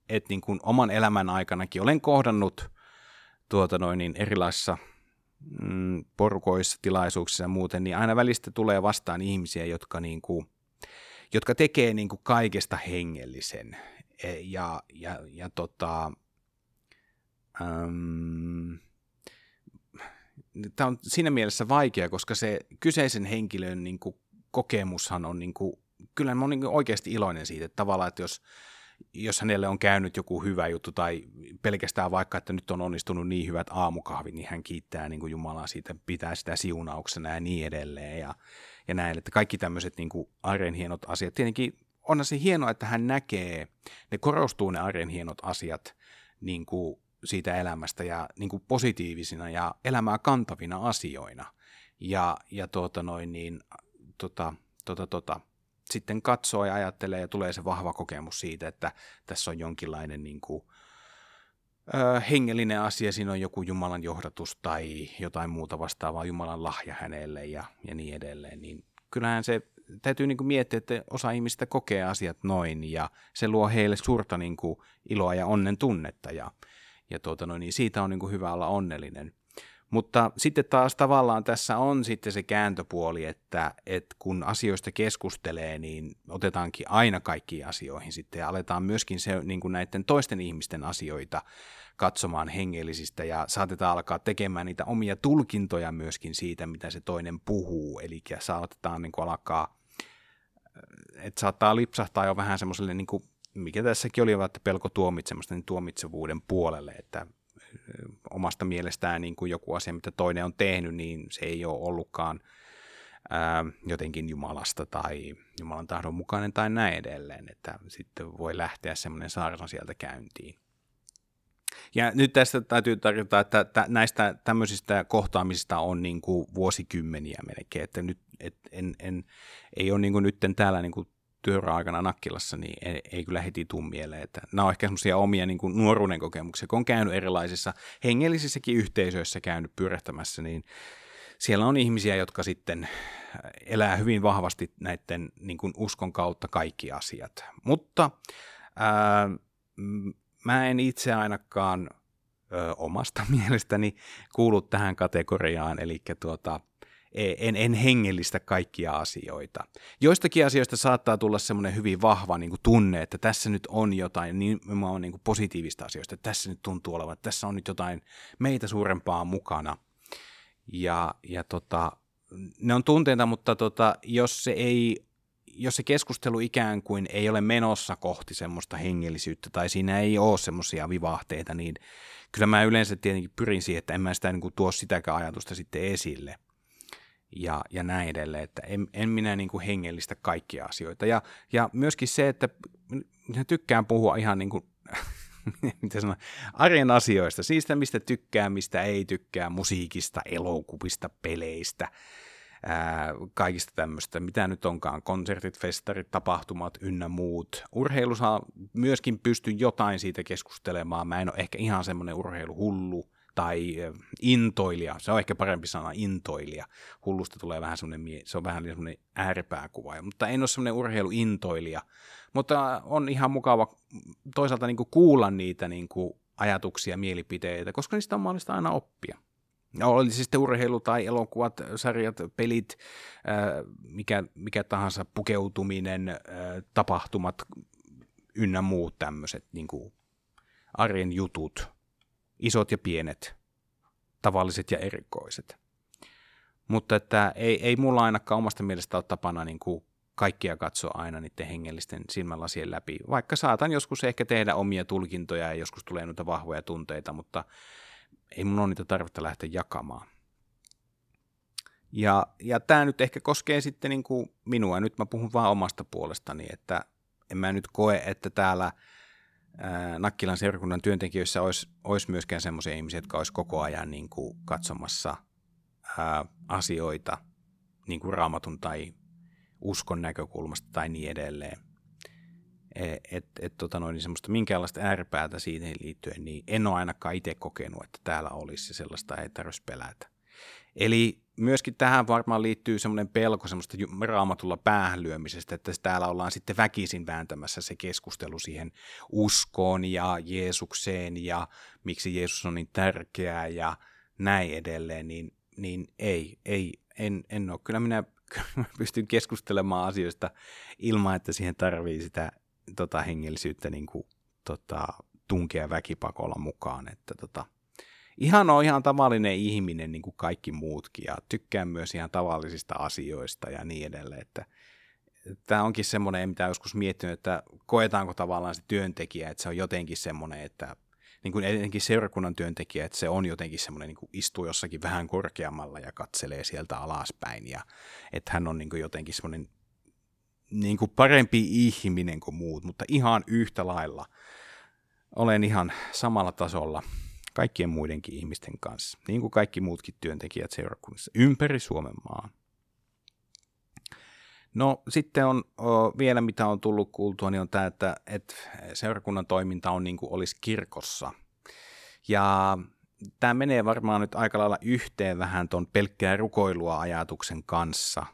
että niin kuin oman elämän aikanakin olen kohdannut tuota noin niin erilaisissa mm, porukoissa, tilaisuuksissa ja muuten, niin aina välistä tulee vastaan ihmisiä, jotka, niin kuin, jotka tekee niin kuin kaikesta hengellisen. E, ja, ja, ja tota, äm, tämä on siinä mielessä vaikea, koska se kyseisen henkilön niin kuin, kokemushan on, niin kuin, kyllä mä oon niin oikeasti iloinen siitä, että tavallaan, että jos, jos hänelle on käynyt joku hyvä juttu tai pelkästään vaikka, että nyt on onnistunut niin hyvät aamukahvit, niin hän kiittää niin kuin Jumalaa siitä, pitää sitä siunauksena ja niin edelleen ja, ja näin, että kaikki tämmöiset niin arjen hienot asiat. Tietenkin onhan se hienoa, että hän näkee, ne korostuu ne arjen hienot asiat niin kuin siitä elämästä ja niin kuin positiivisina ja elämää kantavina asioina. Ja, ja tuota noin niin, tota, tota, tota, sitten katsoo ja ajattelee ja tulee se vahva kokemus siitä, että tässä on jonkinlainen niin kuin, ö, hengellinen asia, siinä on joku Jumalan johdatus tai jotain muuta vastaavaa, Jumalan lahja hänelle ja, ja niin edelleen, niin kyllähän se täytyy niin kuin miettiä, että osa ihmistä kokee asiat noin ja se luo heille suurta niin kuin iloa ja onnen tunnetta ja, ja tuota noin, niin siitä on niin kuin hyvä olla onnellinen. Mutta sitten taas tavallaan tässä on sitten se kääntöpuoli, että, että kun asioista keskustelee, niin otetaankin aina kaikkiin asioihin sitten ja aletaan myöskin se, niin kuin näiden toisten ihmisten asioita katsomaan hengellisistä ja saatetaan alkaa tekemään niitä omia tulkintoja myöskin siitä, mitä se toinen puhuu. Eli saatetaan niin kuin alkaa, että saattaa lipsahtaa jo vähän semmoiselle, niin kuin, mikä tässäkin oli, että pelko tuomitsemasta, niin tuomitsevuuden puolelle, että omasta mielestään niin kuin joku asia, mitä toinen on tehnyt, niin se ei ole ollutkaan ää, jotenkin Jumalasta tai Jumalan tahdon mukainen tai näin edelleen, että sitten voi lähteä semmoinen saarna sieltä käyntiin. Ja nyt tästä täytyy tarjota, että näistä tämmöisistä kohtaamisista on niin kuin vuosikymmeniä melkein, että nyt et en, en, ei ole niin kuin nyt täällä niin kuin työura-aikana Nakkilassa, niin ei, ei kyllä heti tuu mieleen. Että nämä on ehkä semmoisia omia niin kuin nuoruuden kokemuksia, kun on käynyt erilaisissa hengellisissäkin yhteisöissä käynyt pyörähtämässä, niin siellä on ihmisiä, jotka sitten elää hyvin vahvasti näiden niin kuin uskon kautta kaikki asiat. Mutta ää, mä en itse ainakaan ö, omasta mielestäni kuulu tähän kategoriaan, eli tuota, en, en hengellistä kaikkia asioita. Joistakin asioista saattaa tulla semmoinen hyvin vahva niin kuin tunne, että tässä nyt on jotain nimenomaan niin kuin positiivista asioista, että tässä nyt tuntuu olevan, että tässä on nyt jotain meitä suurempaa mukana. Ja, ja tota, ne on tunteita, mutta tota, jos se ei jos se keskustelu ikään kuin ei ole menossa kohti semmoista hengellisyyttä tai siinä ei ole semmoisia vivahteita, niin kyllä mä yleensä tietenkin pyrin siihen, että en mä sitä niin kuin tuo sitäkään ajatusta sitten esille ja, ja näin edelleen, että en, en minä niin kuin hengellistä kaikkia asioita. Ja, ja myöskin se, että minä tykkään puhua ihan niin kuin, mitä sanoa, arjen asioista, siitä mistä tykkää, mistä ei tykkää, musiikista, elokuvista, peleistä, ää, kaikista tämmöistä, mitä nyt onkaan, konsertit, festarit, tapahtumat ynnä muut. Urheilussa myöskin pystyn jotain siitä keskustelemaan, mä en ole ehkä ihan semmoinen urheiluhullu, tai intoilija, se on ehkä parempi sana, intoilija. Hullusta tulee vähän semmoinen, se on vähän semmoinen ääripääkuva, mutta en ole semmoinen urheiluintoilija. Mutta on ihan mukava toisaalta niin kuulla niitä niin kuin ajatuksia, mielipiteitä, koska niistä on mahdollista aina oppia. Ja oli se sitten urheilu tai elokuvat, sarjat, pelit, mikä, mikä tahansa pukeutuminen, tapahtumat ynnä muut tämmöiset niin arjen jutut, isot ja pienet, tavalliset ja erikoiset. Mutta että ei, ei mulla ainakaan omasta mielestä ole tapana niin kuin kaikkia katsoa aina niiden hengellisten silmälasien läpi, vaikka saatan joskus ehkä tehdä omia tulkintoja ja joskus tulee noita vahvoja tunteita, mutta ei mun ole niitä tarvetta lähteä jakamaan. Ja, ja tämä nyt ehkä koskee sitten niin kuin minua, nyt mä puhun vaan omasta puolestani, että en mä nyt koe, että täällä – Nakkilan seurakunnan työntekijöissä olisi, olisi myöskään semmoisia ihmisiä, jotka olisi koko ajan niin kuin katsomassa ää, asioita niin kuin raamatun tai uskon näkökulmasta tai niin edelleen. E, et, et, tota noin, niin semmoista minkäänlaista ääripäätä siihen liittyen, niin en ole ainakaan itse kokenut, että täällä olisi sellaista ei tarvitsisi pelätä. Eli myöskin tähän varmaan liittyy semmoinen pelko semmoista raamatulla päähän lyömisestä, että täällä ollaan sitten väkisin vääntämässä se keskustelu siihen uskoon ja Jeesukseen ja miksi Jeesus on niin tärkeää ja näin edelleen, niin, niin ei, ei, en, en ole. Kyllä minä pystyn keskustelemaan asioista ilman, että siihen tarvii sitä tota, hengellisyyttä niin kuin, tota, tunkea väkipakolla mukaan. Että, tota, ihan on ihan tavallinen ihminen niin kuin kaikki muutkin ja tykkään myös ihan tavallisista asioista ja niin edelleen, että tämä onkin semmoinen, mitä joskus miettinyt, että koetaanko tavallaan se työntekijä, että se on jotenkin semmoinen, että niin kuin etenkin seurakunnan työntekijä, että se on jotenkin semmoinen, niin kuin istuu jossakin vähän korkeammalla ja katselee sieltä alaspäin ja että hän on niin kuin jotenkin semmoinen niin kuin parempi ihminen kuin muut, mutta ihan yhtä lailla olen ihan samalla tasolla kaikkien muidenkin ihmisten kanssa, niin kuin kaikki muutkin työntekijät seurakunnassa ympäri Suomen maan. No sitten on o, vielä, mitä on tullut kuultua, niin on tämä, että, että seurakunnan toiminta on niin kuin olisi kirkossa. Ja tämä menee varmaan nyt aika lailla yhteen vähän tuon pelkkää rukoilua ajatuksen kanssa.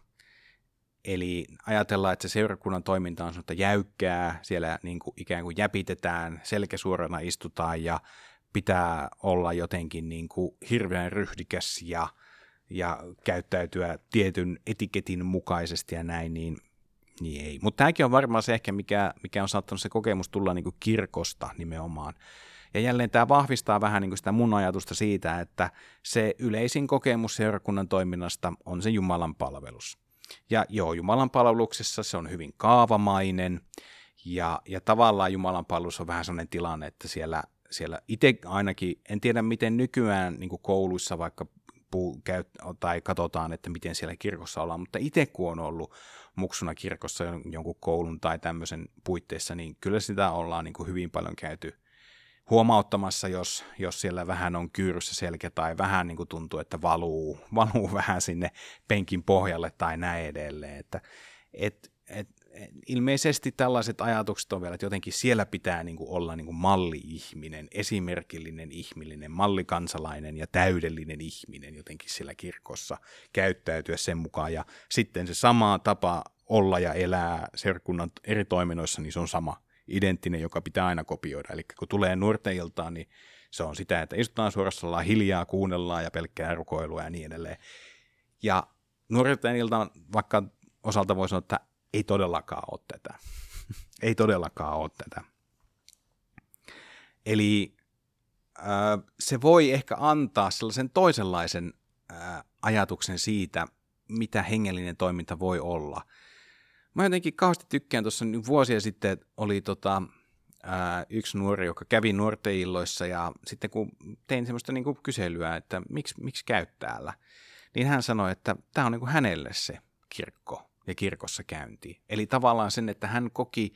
Eli ajatellaan, että se seurakunnan toiminta on sellaista jäykkää, siellä niin kuin ikään kuin jäpitetään, selkäsuorana istutaan ja pitää olla jotenkin niin kuin hirveän ryhdikäs ja, ja käyttäytyä tietyn etiketin mukaisesti ja näin, niin, niin ei. Mutta tämäkin on varmaan se ehkä, mikä, mikä on saattanut se kokemus tulla niin kuin kirkosta nimenomaan. Ja jälleen tämä vahvistaa vähän niin kuin sitä mun ajatusta siitä, että se yleisin kokemus seurakunnan toiminnasta on se Jumalan palvelus. Ja joo, Jumalan palveluksessa se on hyvin kaavamainen, ja, ja tavallaan Jumalan palvelus on vähän sellainen tilanne, että siellä siellä itse ainakin, en tiedä miten nykyään niin kouluissa vaikka puu, käy, tai katsotaan, että miten siellä kirkossa ollaan, mutta itse kun on ollut muksuna kirkossa jonkun koulun tai tämmöisen puitteissa, niin kyllä sitä ollaan niin kuin hyvin paljon käyty huomauttamassa, jos, jos siellä vähän on kyyryssä selkä tai vähän niin kuin tuntuu, että valuu, valuu vähän sinne penkin pohjalle tai näin edelleen. Että, et, et, ilmeisesti tällaiset ajatukset on vielä, että jotenkin siellä pitää niin kuin olla niin kuin malli-ihminen, esimerkillinen ihminen, mallikansalainen ja täydellinen ihminen jotenkin siellä kirkossa käyttäytyä sen mukaan. Ja sitten se sama tapa olla ja elää serkunnan eri toiminnoissa, niin se on sama identtinen, joka pitää aina kopioida. Eli kun tulee nuorten iltaan, niin se on sitä, että istutaan suorassa hiljaa, kuunnellaan ja pelkkää rukoilua ja niin edelleen. Ja nuorten iltaan vaikka osalta voi sanoa, että ei todellakaan ole tätä. ei todellakaan ole tätä. Eli äh, se voi ehkä antaa sellaisen toisenlaisen äh, ajatuksen siitä, mitä hengellinen toiminta voi olla. Mä jotenkin kauheasti tykkään, tuossa vuosia sitten oli tota, ää, yksi nuori, joka kävi nuorten illoissa ja sitten kun tein semmoista niin kuin kyselyä, että miksi, miksi käyt täällä, niin hän sanoi, että tämä on niin kuin hänelle se kirkko ja kirkossa käynti. Eli tavallaan sen, että hän koki,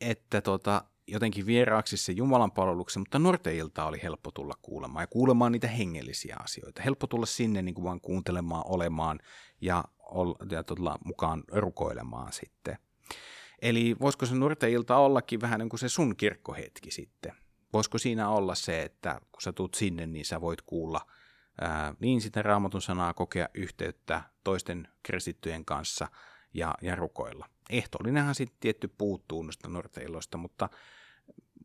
että tota, jotenkin vieraaksi se Jumalan palveluksen, mutta nuorten ilta oli helppo tulla kuulemaan ja kuulemaan niitä hengellisiä asioita. Helppo tulla sinne niin kuin vaan kuuntelemaan, olemaan ja, ja tota, mukaan rukoilemaan sitten. Eli voisiko se nuorten ilta ollakin vähän niin kuin se sun kirkkohetki sitten? Voisiko siinä olla se, että kun sä tuut sinne, niin sä voit kuulla – ää, niin sitä raamatun sanaa kokea yhteyttä toisten kristittyjen kanssa ja, ja rukoilla. Ehtoollinenhan sitten tietty puuttuu noista norteiloista, mutta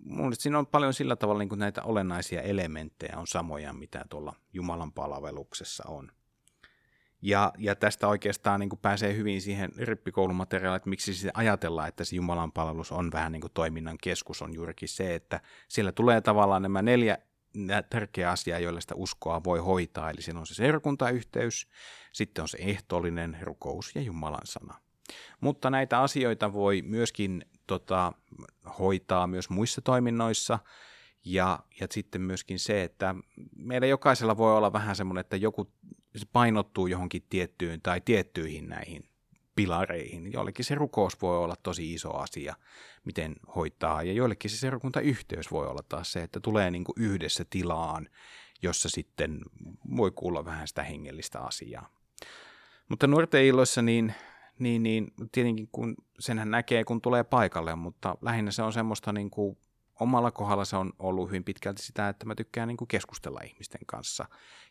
mun siinä on paljon sillä tavalla niin kuin näitä olennaisia elementtejä on samoja, mitä tuolla Jumalan palveluksessa on. Ja, ja tästä oikeastaan niin kuin pääsee hyvin siihen rippikoulumateriaaliin, että miksi sitten ajatellaan, että se Jumalan palvelus on vähän niin kuin toiminnan keskus, on juurikin se, että siellä tulee tavallaan nämä neljä tärkeä asia, joilla sitä uskoa voi hoitaa. Eli siinä on se seurakuntayhteys, sitten on se ehtoollinen rukous ja Jumalan sana. Mutta näitä asioita voi myöskin tota, hoitaa myös muissa toiminnoissa. Ja, ja sitten myöskin se, että meillä jokaisella voi olla vähän semmoinen, että joku painottuu johonkin tiettyyn tai tiettyihin näihin pilareihin. Joillekin se rukous voi olla tosi iso asia, miten hoitaa, ja joillekin se seurakuntayhteys voi olla taas se, että tulee niin kuin yhdessä tilaan, jossa sitten voi kuulla vähän sitä hengellistä asiaa. Mutta nuorten illoissa niin, niin, niin tietenkin kun senhän näkee, kun tulee paikalle, mutta lähinnä se on semmoista niin kuin omalla kohdalla se on ollut hyvin pitkälti sitä, että mä tykkään niin kuin keskustella ihmisten kanssa.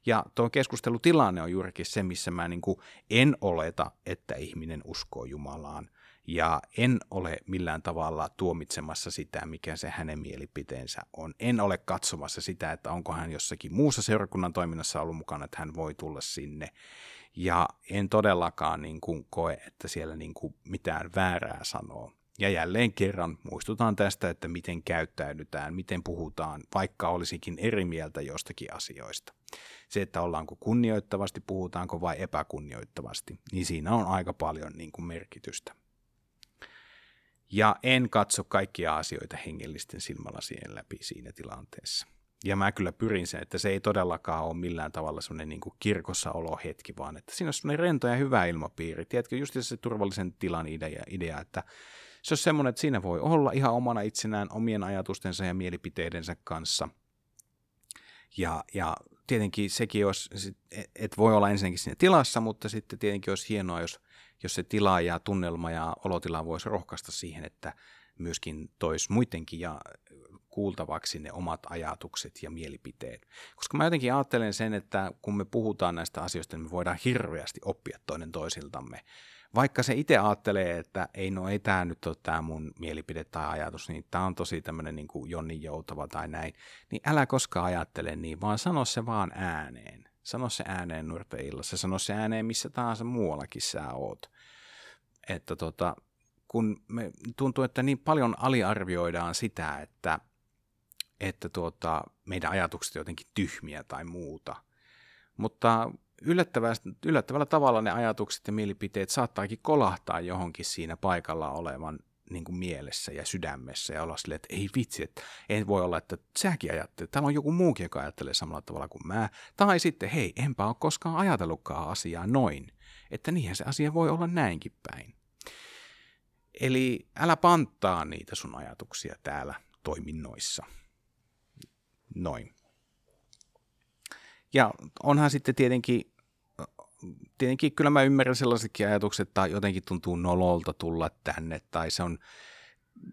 Ja tuo keskustelutilanne on juurikin se, missä mä niin kuin en oleta, että ihminen uskoo Jumalaan. Ja en ole millään tavalla tuomitsemassa sitä, mikä se hänen mielipiteensä on. En ole katsomassa sitä, että onko hän jossakin muussa seurakunnan toiminnassa ollut mukana, että hän voi tulla sinne. Ja en todellakaan niin kuin koe, että siellä niin kuin mitään väärää sanoo. Ja jälleen kerran muistutaan tästä, että miten käyttäydytään, miten puhutaan, vaikka olisikin eri mieltä jostakin asioista. Se, että ollaanko kunnioittavasti, puhutaanko vai epäkunnioittavasti, niin siinä on aika paljon niin kuin merkitystä. Ja en katso kaikkia asioita hengellisten silmälasien läpi siinä tilanteessa. Ja mä kyllä pyrin sen, että se ei todellakaan ole millään tavalla semmoinen niin kirkossa hetki, vaan että siinä on semmoinen rento ja hyvä ilmapiiri. Tiedätkö, just se turvallisen tilan idea, idea että se on semmoinen, että siinä voi olla ihan omana itsenään omien ajatustensa ja mielipiteidensä kanssa. Ja, ja tietenkin sekin olisi, että voi olla ensinnäkin siinä tilassa, mutta sitten tietenkin olisi hienoa, jos, jos se tila ja tunnelma ja olotila voisi rohkaista siihen, että myöskin tois muidenkin ja kuultavaksi ne omat ajatukset ja mielipiteet. Koska mä jotenkin ajattelen sen, että kun me puhutaan näistä asioista, niin me voidaan hirveästi oppia toinen toisiltamme. Vaikka se itse ajattelee, että ei no ei tämä nyt ole tämä mun mielipide tai ajatus, niin tämä on tosi tämmöinen niin kuin Jonni Joutava tai näin, niin älä koskaan ajattele niin, vaan sano se vaan ääneen. Sano se ääneen nuorten illassa, sano se ääneen missä tahansa muuallakin sä oot. Että tota, kun me tuntuu, että niin paljon aliarvioidaan sitä, että että tuota, meidän ajatukset jotenkin tyhmiä tai muuta. Mutta yllättävällä tavalla ne ajatukset ja mielipiteet saattaakin kolahtaa johonkin siinä paikalla olevan niin kuin mielessä ja sydämessä ja olla silleen, että ei vitsi, että ei voi olla, että säkin ajattelet, täällä on joku muukin, joka ajattelee samalla tavalla kuin mä. Tai sitten, hei, enpä ole koskaan ajatellutkaan asiaa noin, että niinhän se asia voi olla näinkin päin. Eli älä panttaa niitä sun ajatuksia täällä toiminnoissa. Noin. Ja onhan sitten tietenkin, tietenkin kyllä mä ymmärrän sellaisetkin ajatukset, että jotenkin tuntuu nololta tulla tänne, tai se on,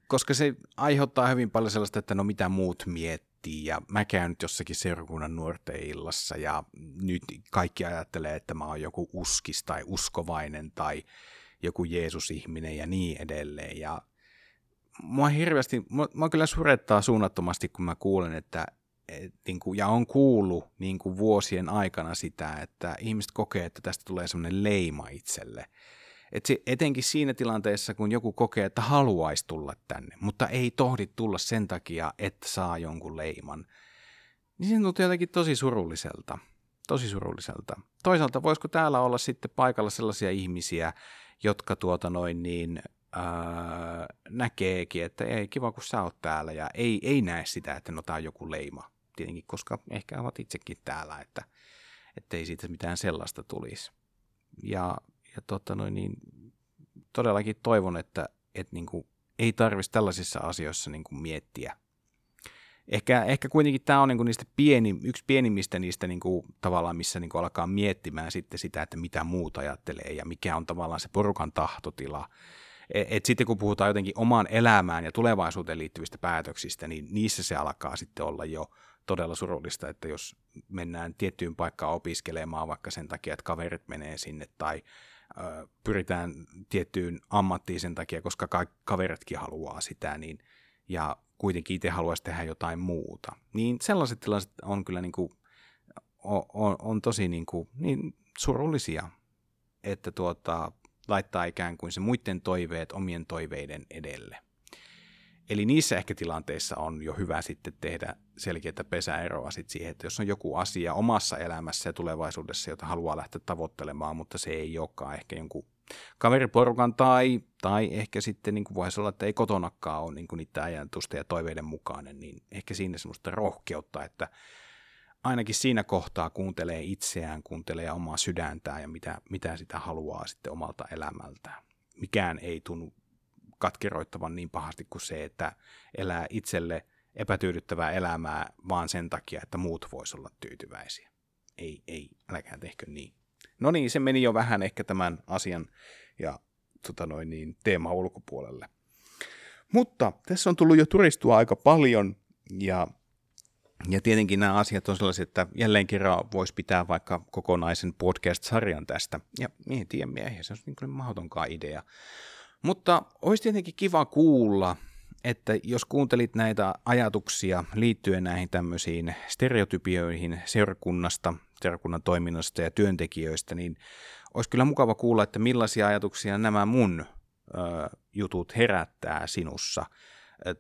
koska se aiheuttaa hyvin paljon sellaista, että no mitä muut miettii, ja mä käyn nyt jossakin seurakunnan nuorten illassa, ja nyt kaikki ajattelee, että mä oon joku uskis tai uskovainen, tai joku Jeesus-ihminen ja niin edelleen, ja mua hirveästi, mua, mua kyllä surettaa suunnattomasti, kun mä kuulen, että et, niin kuin, ja on kuullut niin kuin vuosien aikana sitä, että ihmiset kokee, että tästä tulee semmoinen leima itselle. Et se, etenkin siinä tilanteessa, kun joku kokee, että haluaisi tulla tänne, mutta ei tohdi tulla sen takia, että saa jonkun leiman, niin se tuntuu jotenkin tosi surulliselta. Tosi surulliselta. Toisaalta voisiko täällä olla sitten paikalla sellaisia ihmisiä, jotka tuota noin niin, ää, näkeekin, että ei kiva kun sä oot täällä ja ei, ei näe sitä, että no tää on joku leima tietenkin, koska ehkä ovat itsekin täällä, että ei siitä mitään sellaista tulisi. Ja, ja tota noin, niin, todellakin toivon, että et niin kuin, ei tarvitsisi tällaisissa asioissa niin kuin miettiä. Ehkä, ehkä kuitenkin tämä on niin kuin niistä pieni, yksi pienimmistä niistä niin kuin, tavallaan, missä niin kuin alkaa miettimään sitten sitä, että mitä muut ajattelee ja mikä on tavallaan se porukan tahtotila. Et, et sitten kun puhutaan jotenkin omaan elämään ja tulevaisuuteen liittyvistä päätöksistä, niin niissä se alkaa sitten olla jo todella surullista, että jos mennään tiettyyn paikkaan opiskelemaan vaikka sen takia, että kaverit menee sinne tai ö, pyritään tiettyyn ammattiin sen takia, koska ka- kaveritkin haluaa sitä, niin, ja kuitenkin itse haluaisi tehdä jotain muuta. Niin sellaiset tilanteet on kyllä niin kuin, on, on tosi niin kuin, niin surullisia, että tuota, laittaa ikään kuin se muiden toiveet omien toiveiden edelle. Eli niissä ehkä tilanteissa on jo hyvä sitten tehdä selkeää pesäeroa sit siihen, että jos on joku asia omassa elämässä ja tulevaisuudessa, jota haluaa lähteä tavoittelemaan, mutta se ei olekaan ehkä jonkun kaveriporukan tai, tai ehkä sitten niin kuin voisi olla, että ei kotonakaan ole niin kuin niitä ajatusta ja toiveiden mukainen, niin ehkä siinä semmoista rohkeutta, että ainakin siinä kohtaa kuuntelee itseään, kuuntelee omaa sydäntään ja mitä, mitä sitä haluaa sitten omalta elämältään. Mikään ei tunnu katkeroittavan niin pahasti kuin se, että elää itselle epätyydyttävää elämää vaan sen takia, että muut vois olla tyytyväisiä. Ei, ei, äläkää tehkö niin. No niin, se meni jo vähän ehkä tämän asian ja tota noin, niin, teema ulkopuolelle. Mutta tässä on tullut jo turistua aika paljon ja, ja tietenkin nämä asiat on sellaisia, että jälleen kerran voisi pitää vaikka kokonaisen podcast-sarjan tästä. Ja en tiedä, miehiä, se on niin mahdotonkaan idea. Mutta olisi tietenkin kiva kuulla, että jos kuuntelit näitä ajatuksia liittyen näihin tämmöisiin stereotypioihin seurakunnasta, seurakunnan toiminnasta ja työntekijöistä, niin olisi kyllä mukava kuulla, että millaisia ajatuksia nämä mun jutut herättää sinussa.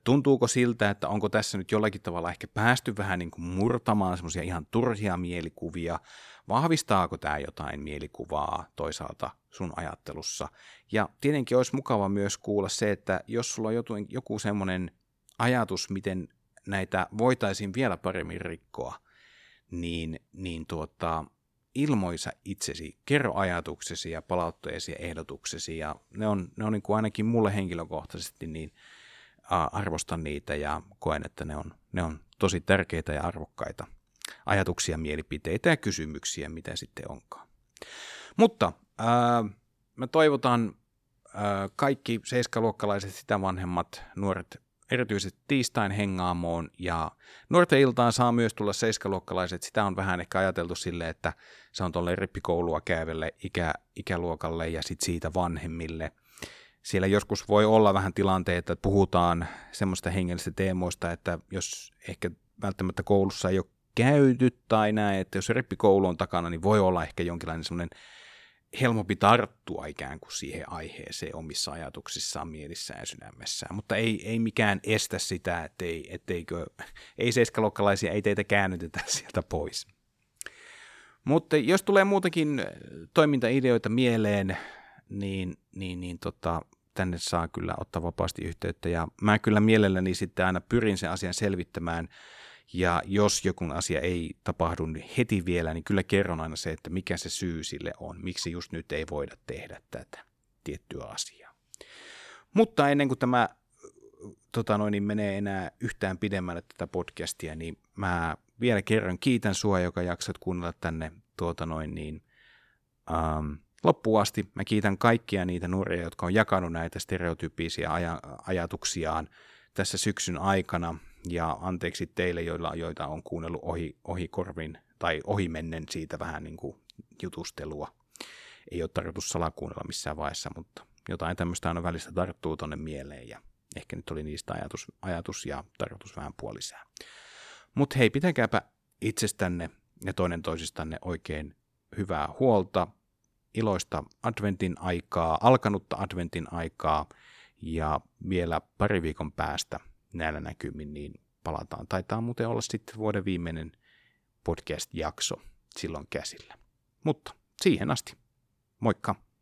Tuntuuko siltä, että onko tässä nyt jollakin tavalla ehkä päästy vähän niin kuin murtamaan semmoisia ihan turhia mielikuvia? Vahvistaako tämä jotain mielikuvaa toisaalta sun ajattelussa? Ja tietenkin olisi mukava myös kuulla se, että jos sulla on joku, semmoinen ajatus, miten näitä voitaisiin vielä paremmin rikkoa, niin, niin tuota, ilmoisa itsesi, kerro ajatuksesi ja palautteesi ja ehdotuksesi, ja ne on, ne on niin kuin ainakin mulle henkilökohtaisesti, niin arvostan niitä ja koen, että ne on, ne on tosi tärkeitä ja arvokkaita ajatuksia, mielipiteitä ja kysymyksiä, mitä sitten onkaan. Mutta ää, mä toivotan ää, kaikki seiskaluokkalaiset, sitä vanhemmat, nuoret erityisesti tiistain hengaamoon ja nuorten iltaan saa myös tulla seiskaluokkalaiset. Sitä on vähän ehkä ajateltu sille, että se on tuolle rippikoulua käyvälle ikä, ikäluokalle ja sitten siitä vanhemmille. Siellä joskus voi olla vähän tilanteita, että puhutaan semmoista hengellisistä teemoista, että jos ehkä välttämättä koulussa ei ole käyty tai näin, että jos rippikoulu on takana, niin voi olla ehkä jonkinlainen semmoinen helpompi tarttua ikään kuin siihen aiheeseen omissa ajatuksissaan, mielissään ja sydämessään, mutta ei, ei mikään estä sitä, ettei, etteikö, ei seiskaluokkalaisia, ei teitä käännytetä sieltä pois. Mutta jos tulee muutakin toimintaideoita mieleen, niin, niin, niin tota, tänne saa kyllä ottaa vapaasti yhteyttä. Ja mä kyllä mielelläni sitten aina pyrin sen asian selvittämään. Ja jos joku asia ei tapahdu heti vielä, niin kyllä kerron aina se, että mikä se syy sille on, miksi just nyt ei voida tehdä tätä tiettyä asiaa. Mutta ennen kuin tämä tota noin, niin menee enää yhtään pidemmälle tätä podcastia, niin mä vielä kerran kiitän sua, joka jaksat kuunnella tänne tuota noin, niin, ähm, loppuun asti. Mä kiitän kaikkia niitä nuoria, jotka on jakanut näitä stereotyyppisiä aj- ajatuksiaan tässä syksyn aikana ja anteeksi teille, joilla, joita on kuunnellut ohi, ohi korvin tai ohimennen siitä vähän niin kuin jutustelua. Ei ole tarkoitus salakuunnella missään vaiheessa, mutta jotain tämmöistä aina välistä tarttuu tonne mieleen ja ehkä nyt oli niistä ajatus, ajatus ja tarkoitus vähän puolisää. Mutta hei, pitäkääpä itsestänne ja toinen toisistanne oikein hyvää huolta, iloista adventin aikaa, alkanutta adventin aikaa ja vielä pari viikon päästä näillä näkymin, niin palataan. Taitaa muuten olla sitten vuoden viimeinen podcast-jakso silloin käsillä. Mutta siihen asti. Moikka!